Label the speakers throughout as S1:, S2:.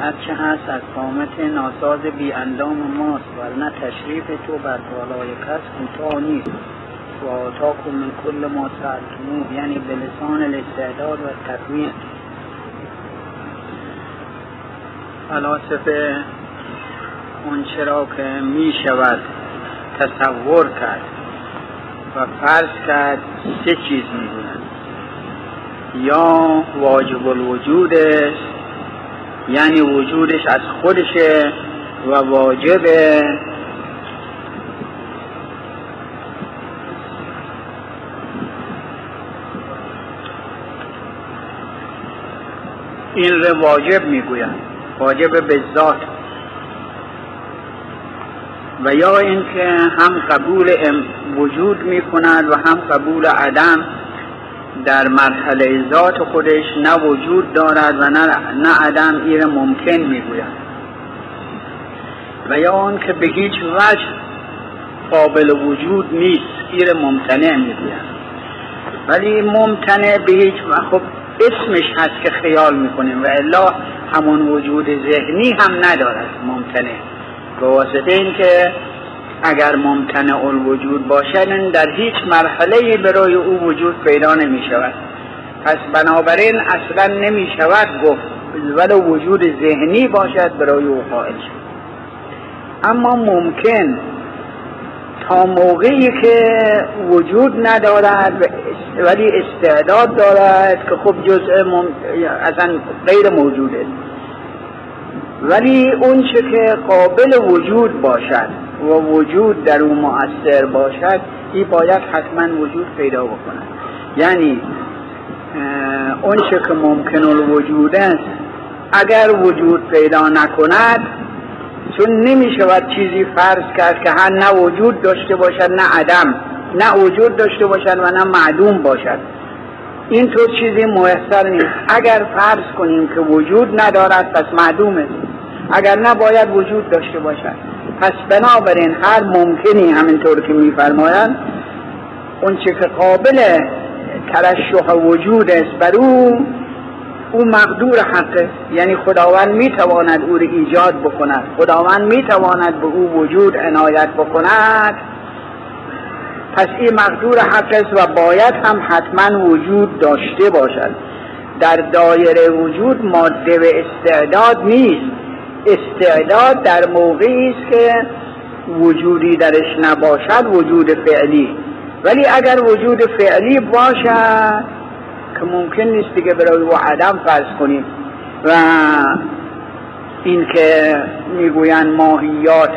S1: هرچه هست از قامت ناساز بی اندام ماست ورنه تشریف تو بر بالای کس کوتاه نیست. و آتاکم من کل ما سألتموه یعنی به لسان الاستعداد و تکوین فلاسفه اون چرا که می شود تصور کرد و فرض کرد سه چیز می یا واجب الوجود یعنی وجودش از خودشه و واجبه این رو واجب می‌گویند. واجب به ذات. و یا اینکه هم قبول وجود می‌کند و هم قبول عدم. در مرحله ذات خودش نه وجود دارد و نه, عدم ایر ممکن می‌گوید. و یا آن که به هیچ وجه قابل وجود نیست ایر ممتنع می‌گوید. ولی ممتنع به هیچ خب اسمش هست که خیال می‌کنیم و الا همون وجود ذهنی هم ندارد ممتنع. به واسطه اینکه اگر ممتنع الوجود باشد در هیچ مرحله برای او وجود پیدا نمی شود پس بنابراین اصلا نمی شود گفت ولو وجود ذهنی باشد برای او قائل شد. اما ممکن تا موقعی که وجود ندارد ولی استعداد دارد که خب جزء مم... اصلا غیر موجوده. ولی اون چه که قابل وجود باشد و وجود در او مؤثر باشد این باید حتما وجود پیدا بکند. یعنی اون چه که ممکن الوجود است اگر وجود پیدا نکند چون نمی شود چیزی فرض کرد که هم نه وجود داشته باشد نه عدم نه وجود داشته باشد و نه معدوم باشد. این طور چیزی میسر نیست. اگر فرض کنیم که وجود ندارد پس معدومه اگر نه باید وجود داشته باشد. پس بنابراین هر ممکنی همینطور که میفرمایند اون چه که قابل ترشح وجود است بر او او مقدور حقه. یعنی خداوند می‌تواند او را ایجاد بکند. خداوند می‌تواند به او وجود عنایت بکند. پس این مقدور حق است و باید هم حتما وجود داشته باشد. در دایره وجود ماده و استعداد نیست. استعداد در موقعی است که وجودی درش نباشد وجود فعلی. ولی اگر وجود فعلی باشد که ممکن نیست دیگه برای و عدم فرض کنیم. و این که می‌گویند ماهیات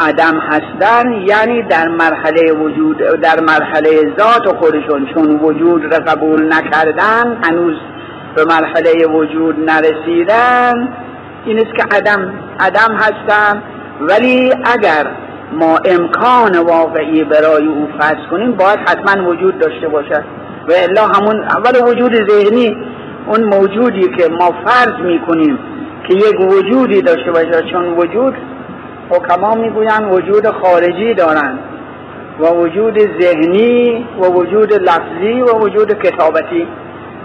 S1: عدم هستن یعنی در مرحله وجود در مرحله ذات خودشون. چون وجود را قبول نکردن هنوز به مرحله وجود نرسیدن این است که عدم عدم هستن ولی اگر ما امکان واقعی برای او فرض کنیم باید حتما وجود داشته باشد. و الا همون اول وجود ذهنی اون موجودی که ما فرض می‌کنیم که یک وجودی داشته باشد. چون وجود حکما می‌گویند وجود خارجی دارند. و وجود ذهنی و وجود لفظی و وجود کتابتی.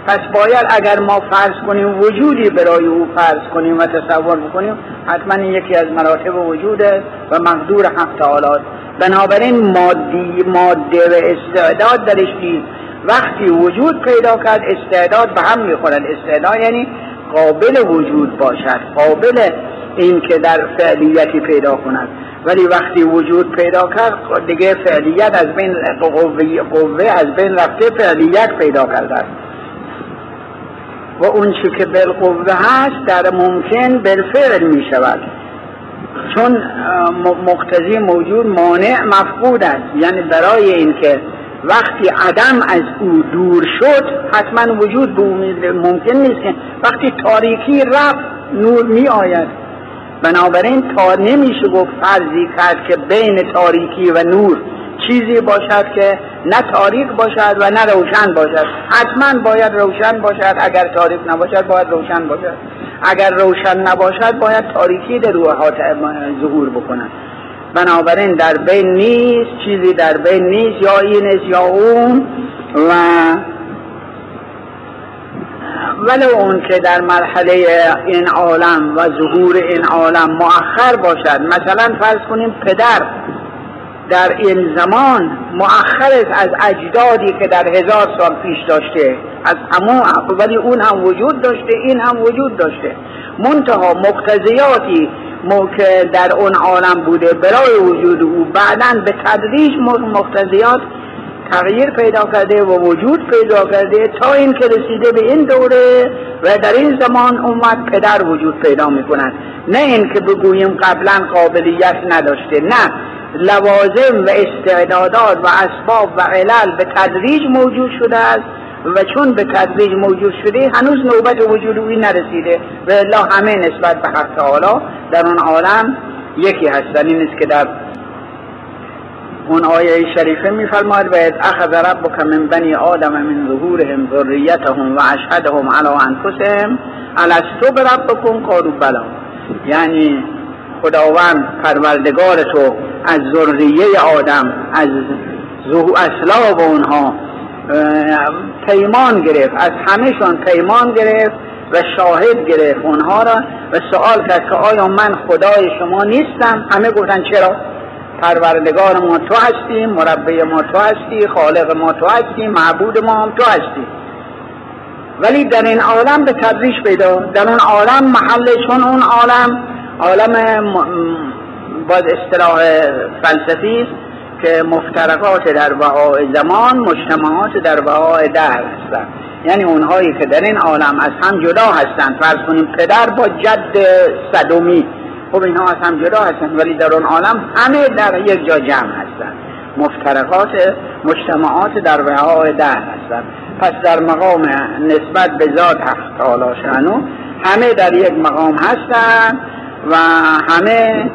S1: پس باید اگر ما فرض کنیم وجودی برای او فرض کنیم و تصور بکنیم حتما یکی از مراتب وجوده و مقدور حق تعالی بنابراین مادی ماده و استعداد درش نیست. وقتی وجود پیدا کرد استعداد به هم می‌خورد. استعداد یعنی قابل وجود باشد قابل این که در فعلیتی پیدا کند. ولی وقتی وجود پیدا کرد دیگه فعلیت از بین قوه, قوه از بین رفته فعلیت پیدا کرده است. و اون چی که بالقوه هست در ممکن بالفعل می شود چون مقتضی موجود مانع مفقود است. یعنی برای اینکه وقتی عدم از او دور شد حتما وجود به ممکن نیست وقتی تاریکی رفت نور می آید بنابراین تا نمیشه گفت فرضی کرد که بین تاریکی و نور چیزی باشد که نه تاریک باشد و نه روشن باشد. حتما باید روشن باشد. اگر تاریک نباشد باید روشن باشد. اگر روشن نباشد باید تاریکی در روح ظهور بکند بنابراین در بین نیست چیزی در بین نیست یا این است یا اون. و ولو اون که در مرحله این عالم و ظهور این عالم مؤخر باشد. مثلا فرض کنیم پدر. در این زمان مؤخر از اجدادی که در هزار سال پیش داشته. از همون ولی اون هم وجود داشته این هم وجود داشته. منتها مقتضیاتی که در اون عالم بوده. برای وجود او بعدا به تدریج مقتضیات تغییر پیدا کرده و وجود پیدا کرده تا این که رسیده به این دوره و در این زمان اومد پدر وجود پیدا می‌کنند نه این که بگوییم قبلا قابلیت نداشته نه. لوازم و استعدادات و اسباب و علل به تدریج موجود شده است و چون به تدریج موجود شده هنوز نوبت وجود اوی نرسیده و الله همه نسبت به حق تعالی در اون عالم یکی هستن این است که در اون آیه شریفه میفرماید و اخذ ربک من بنی آدم من ظهورهم ذریتهم و اشهدهم علی انفسهم الستو بربکم؟ قالوا بلا. یعنی خداوند پروردگار تو از ذریه آدم از اسلاب اونها پیمان گرفت. از همهشان پیمان گرفت و شاهد گرفت اونها را و سوال کرد که آیا من خدای شما نیستم؟ همه گفتن چرا؟ پروردگار ما تو هستی مربی ما تو هستی خالق ما تو هستی معبود ما هم تو هستی. ولی در این عالم به تدریج پیدا در اون عالم محل چون اون عالم عالم باز اصطلاح فلسفی که مفترقات در بهای زمان مجتمعات در بهای در هستند. یعنی اونهایی که در این عالم از هم جدا هستند. فرض کنیم پدر با جد صدومی. خب اینها از هم جدا هستند ولی در اون عالم همه در یک جا جمع هستند. مفترقات مجتمعات در بهای در هستند. پس در مقام نسبت به ذات حق تعالی همه در یک مقام هستند. و همه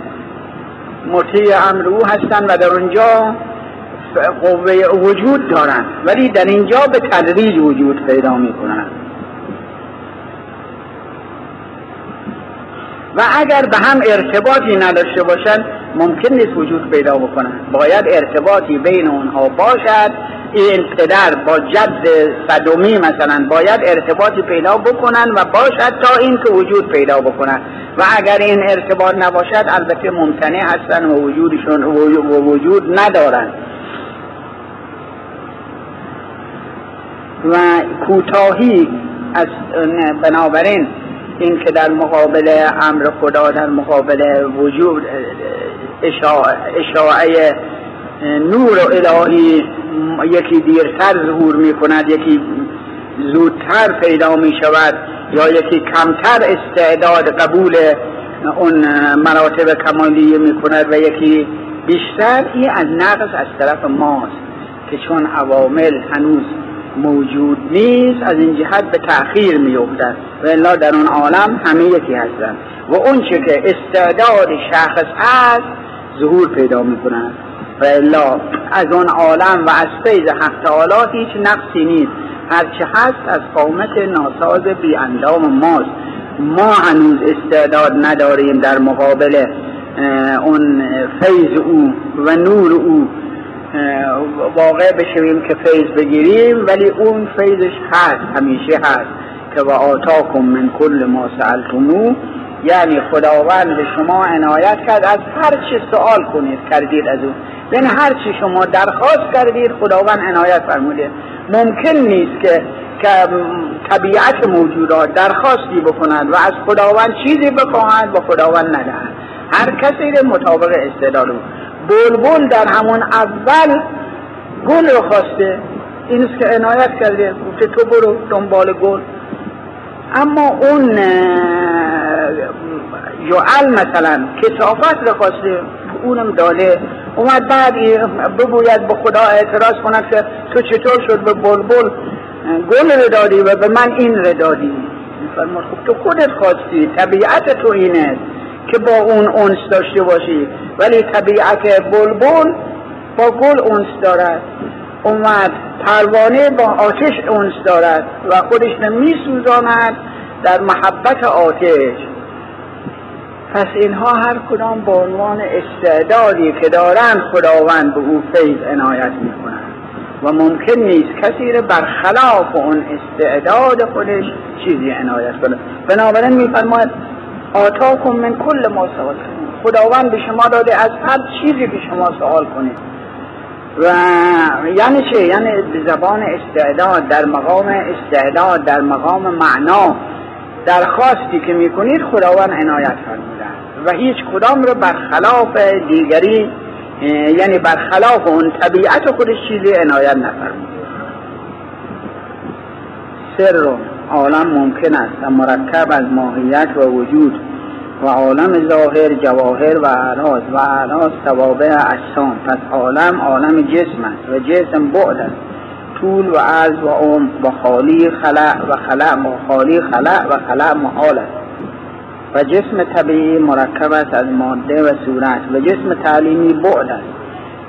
S1: مطیع امر او هستند و در اونجا قوه وجود دارند ولی در اینجا به تدریج وجود پیدا می‌کنند و اگر به هم ارتباطی نداشته باشند ممکن نیست وجود پیدا بکنند باید ارتباطی بین اونها باشد این پدر با جد صدومی مثلا باید ارتباطی پیدا بکنن و باشد تا این که وجود پیدا بکنن. و اگر این ارتباط نباشد البته ممتنع هستن و وجودشون و وجود ندارن. و کوتاهی از بنابراین این که در مقابل امر خدا در مقابل وجود اشاعه نور الهی یکی دیرتر ظهور می کند یکی زودتر پیدا می شود یا یکی کمتر استعداد قبول اون مراتب کمالی می کند و یکی بیشتر این از نقص از طرف ماست که چون عوامل هنوز موجود نیست از این جهت به تأخیر می افتد و الا در اون عالم همه یکی هستند. و اون که استعداد شخص است ظهور پیدا می کند و الا از اون عالم و از فیض حق تعالی هیچ نقصی نیست. هرچه هست از قومت ناساز بی اندام ماست. ما هنوز استعداد نداریم در مقابل اون فیض او و نور او واقع بشویم که فیض بگیریم ولی اون فیضش هست همیشه هست. که و آتاکم من کل ما سألتمو یعنی خداوند شما عنایت کرد. از هر چه سوال کنید کردید از او. یعنی هر چی شما درخواست کردید خداوند عنایت فرموده. ممکن نیست که طبیعت موجودات درخواستی بکند و از خداوند چیزی بخواهد و خداوند ندهد. هر کسی مطابق استعداد بلبل در همون اول گل رو خواسته. این است که عنایت کرده. گفته تو برو دنبال گل. اما اون جعل مثلا کسافت رو خواسته اونم داده اومد بعد بگوید به خدا اعتراض کند که تو چطور شد به بلبل گل رو دادی و به من این رو دادی. میفرماد خب تو خودت خواستی طبیعت تو اینه که با اون اونس داشته باشی. ولی طبیعت بلبل با گل اونس دارد. اومد پروانه با آتش اونس دارد و خودش میسوزاند در محبت آتش. پس اینها هر کدام به عنوان استعدادی که دارند خداوند به او فیض عنایت می‌کنند. و ممکن نیست کسی رو برخلاف اون استعداد خودش چیزی عنایت کنه. بنابراین میفرماید آتاکم من کل ما سوال خداوند به شما داده از هر چیزی که شما سوال کنید. و یعنی چه؟ یعنی زبان استعداد در مقام استعداد در مقام معنا درخواستی که می‌کنید خداوند عنایت فرمودن و هیچ کدام رو برخلاف دیگری یعنی برخلاف اون طبیعت خودش چیزی عنایت نفرمود. سر عالم ممکن است و مرکب از ماهیت و وجود و عالم ظاهر جواهر و اعراض و اعراض توابع اجسام. پس عالم عالم جسم است و جسم بعد است طول و عرض و عمق و خالی خلع و خلع و خالی خلع و خلع محال است. و جسم طبیعی مرکب است از ماده و صورت و جسم تعلیمی بعد است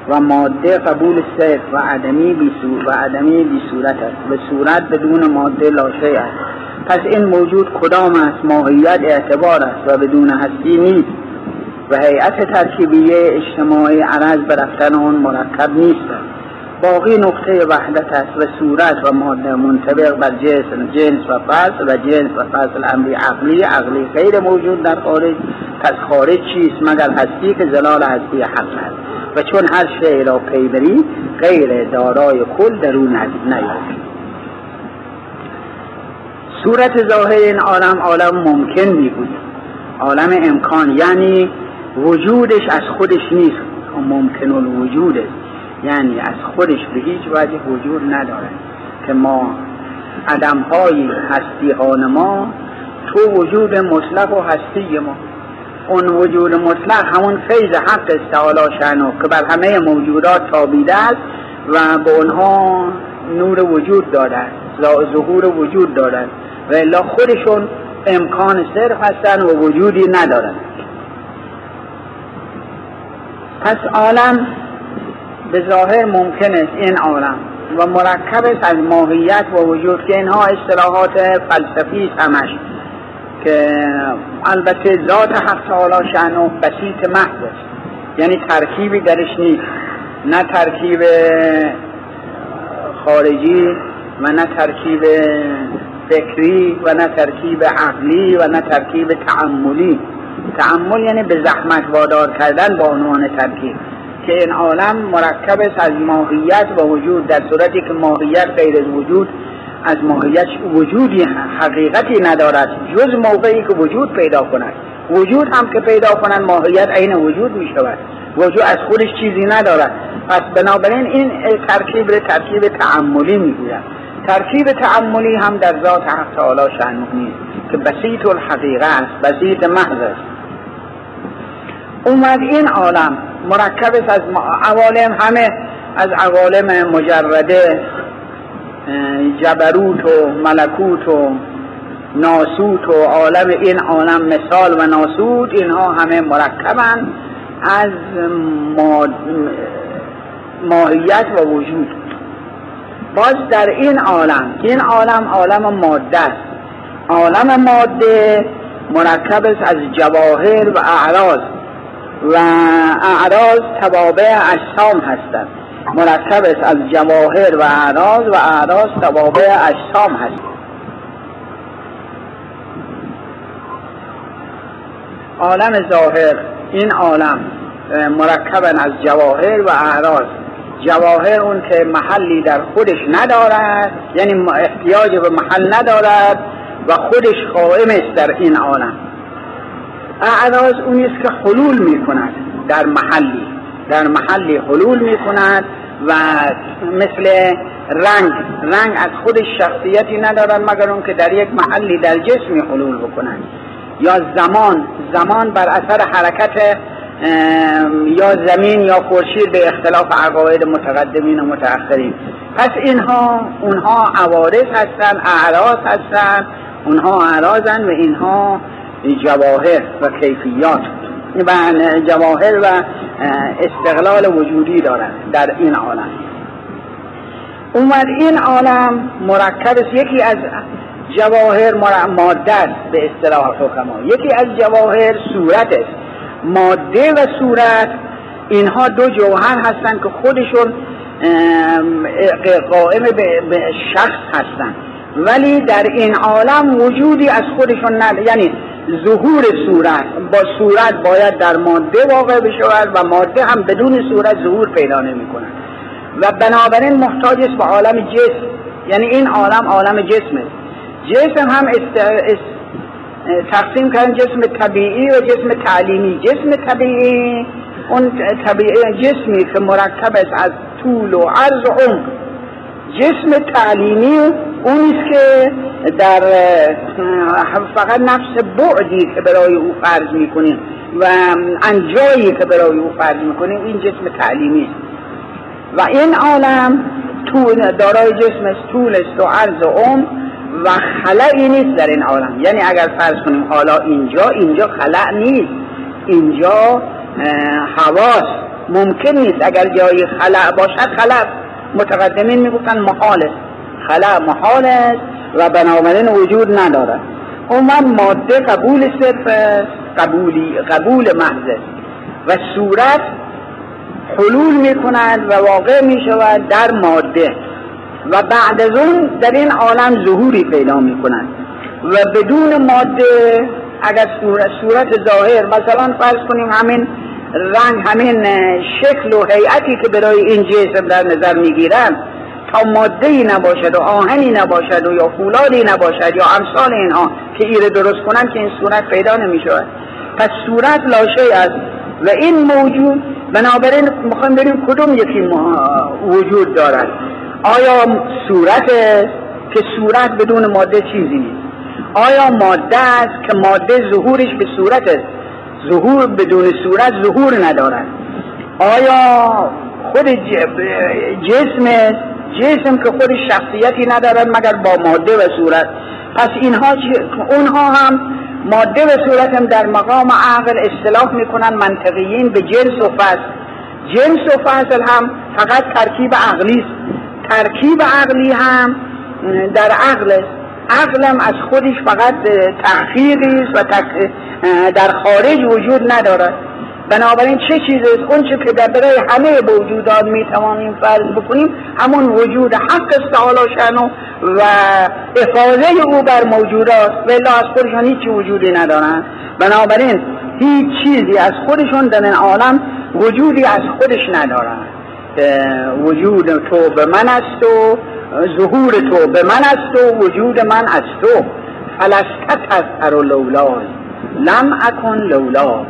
S1: و ماده قبول صرف و عدمی بی و عدمی بی صورت است. و صورت بدون ماده لاشه است. پس این موجود کدام است؟ ماهیت اعتبار است و بدون هستی نیست. و هیئت ترکیبیه اجتماعی عرض به رفتن آن مرکب نیست. باقی نقطه وحدت است و صورت و ماده منطبق بر جسم جنس و فصل و جنس و فصل امری عقلی عقلی غیر موجود در خارج. پس خارج چیست؟ مگر هستی که زلال هستی حق است؟ و چون هر شی را پیبری غیر دارای کل در او نیابی صورت ظاهر این عالم عالم ممکن می‌گوید عالم امکان یعنی وجودش از خودش نیست. ممکن الوجود است یعنی از خودش به هیچ وجه وجود نداره که ما عدم های هستی ما تو وجود مطلق و هستی ما. اون وجود مطلق همون فیض حق است تعالی شنو که بر همه موجودات تابیده است و به اونها نور وجود دارد ظهور وجود دارد و الا خودشون امکان صرف هستن و وجودی ندارن. پس عالم به ظاهر ممکن است این عالم و مرکب است از ماهیت و وجود که اینها اصطلاحات فلسفی همش که البته ذات حق تعالی شأنه بسیط محض است. یعنی ترکیبی درش نیست. نه ترکیب خارجی و نه ترکیب فکری و نه ترکیب عقلی و نه ترکیب تعملی تعمل یعنی به زحمت وادار کردن با عنوان ترکیب. که این عالم مرکب است از ماهیت و وجود در صورتی که ماهیت غیر از وجود از ماهیت وجودی حقیقتی ندارد جز موقعی که وجود پیدا کند. وجود هم که پیدا کنند ماهیت عین وجود می شود وجود از خودش چیزی ندارد. پس بنابراین این ترکیب ترکیب تعملی می‌گوید. ترکیب تعملی هم در ذات حق تعالی شأنه نیست که بسیط الحقیقه است بسیط محض است. اومد این عالم مرکب از عوالم همه از عوالم مجرده جبروت و ملکوت و ناسوت و عالم این عالم مثال و ناسوت اینها همه مرکبن از ماهیت و وجود. باز در این عالم این عالم عالم ماده است. عالم ماده مرکب است از جواهر و اعراض. و اعراض توابع اجسام هستند. مرکب است از جواهر و اعراض و اعراض توابع اجسام هست. عالم ظاهر این عالم مرکب از جواهر و اعراض. جواهر اون که محلی در خودش ندارد یعنی احتیاج به محل ندارد و خودش قائم است در این عالم. اعراض اونی است که حلول می کند در محلی. در محلی حلول می کند و مثل رنگ رنگ از خودش شخصیتی ندارد مگر اون که در یک محلی در جسمی حلول بکند یا زمان زمان بر اثر حرکت یا زمین یا خورشید به اختلاف عقاید متقدمین و متأخرین. پس اینها اونها عوارض هستن اعراض هستن اونها اعراضن و اینها جواهر و کیفیات. و جواهر و استقلال وجودی دارند در این عالم. اومد این عالم مرکب است یکی از جواهر ماده است به اصطلاح حکما. یکی از جواهر صورت است. ماده و صورت اینها دو جوهر هستند که خودشون قائم به شخص هستن ولی در این عالم وجودی از خودشون ند یعنی ظهور صورت. با صورت باید در ماده واقع بشود و ماده هم بدون صورت ظهور پیدا نمی و بنابراین محتاج است به عالم جسم. یعنی این عالم عالم جسمه. جسم هم است... است... تقسیم کردن جسم طبیعی و جسم تعلیمی. جسم طبیعی اون طبیعی جسمی که مرکب است از طول و عرض و عمق. جسم تعلیمی اونیست که در فقط نفس بعدی که برای او فرض می‌کنیم و انجایی که برای او فرض می‌کنیم این جسم تعلیمی. است و این عالم دارای جسم است طول است و عرض و عمق و خلعی نیست در این عالم. یعنی اگر فرض کنیم حالا اینجا اینجا خلع نیست. اینجا حواس ممکن نیست. اگر جای خلع باشد خلع. متقدمین می‌گفتن محال است. خلع محال است. و بنابراین وجود ندارد. من ماده قبول صرف قبولی قبول محض. و صورت حلول می کند و واقع می شود در ماده. و بعد از اون در این عالم ظهوری پیدا می کند و بدون ماده اگر صورت, ظاهر مثلا فرض کنیم همین رنگ همین شکل و هیئتی که برای این جسم در نظر می‌گیرن ماده ای نباشد و آهنی نباشد و یا فولادی نباشد یا امثال اینها که ایره درست کنن که این صورت پیدا نمی شود پس صورت لاشه است. و این موجود بنابراین می‌خوایم بریم کدوم یکی وجود دارد. آیا صورت که صورت بدون ماده چیزی نیست؟ آیا ماده است که ماده ظهورش به صورت است؟ ظهور بدون صورت ظهور ندارد. آیا خود جسم جسم که خود شخصیتی ندارد مگر با ماده و صورت. پس اینها اونها هم ماده و صورت هم در مقام عقل اصطلاح می‌کنن منطقیین به جنس و فصل. جنس و فصل هم فقط ترکیب عقلی است. ترکیب عقلی هم در عقل عقلم از خودش فقط تحقیقی است و در خارج وجود ندارد. بنابراین چه چیز است؟ اون که در برای همه موجودات می‌توانیم فرض بکنیم همون وجود حق است تعالی شنو و افاظه او بر موجودات ولی از خودشان هیچ وجودی ندارن بنابراین هیچ چیزی از خودشون در این عالم وجودی از خودش ندارن وجود تو به من است و ظهور تو به من است و وجود من از تو. فلسکت از و لولای لم اکن لولا.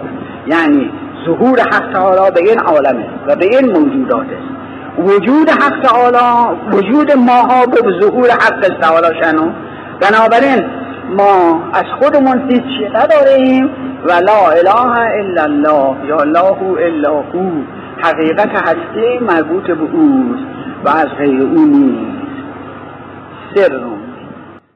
S1: یعنی ظهور حق تعالی به این عالمه و به این موجودات است. وجود حق تعالی وجود ماها به ظهور حق تعالی شنو. بنابراین ما از خودمون هیچی نداریم. و لا اله الا الله یا الله الا هو. حقیقت هستی مربوط به اوست و از غیر او نیست.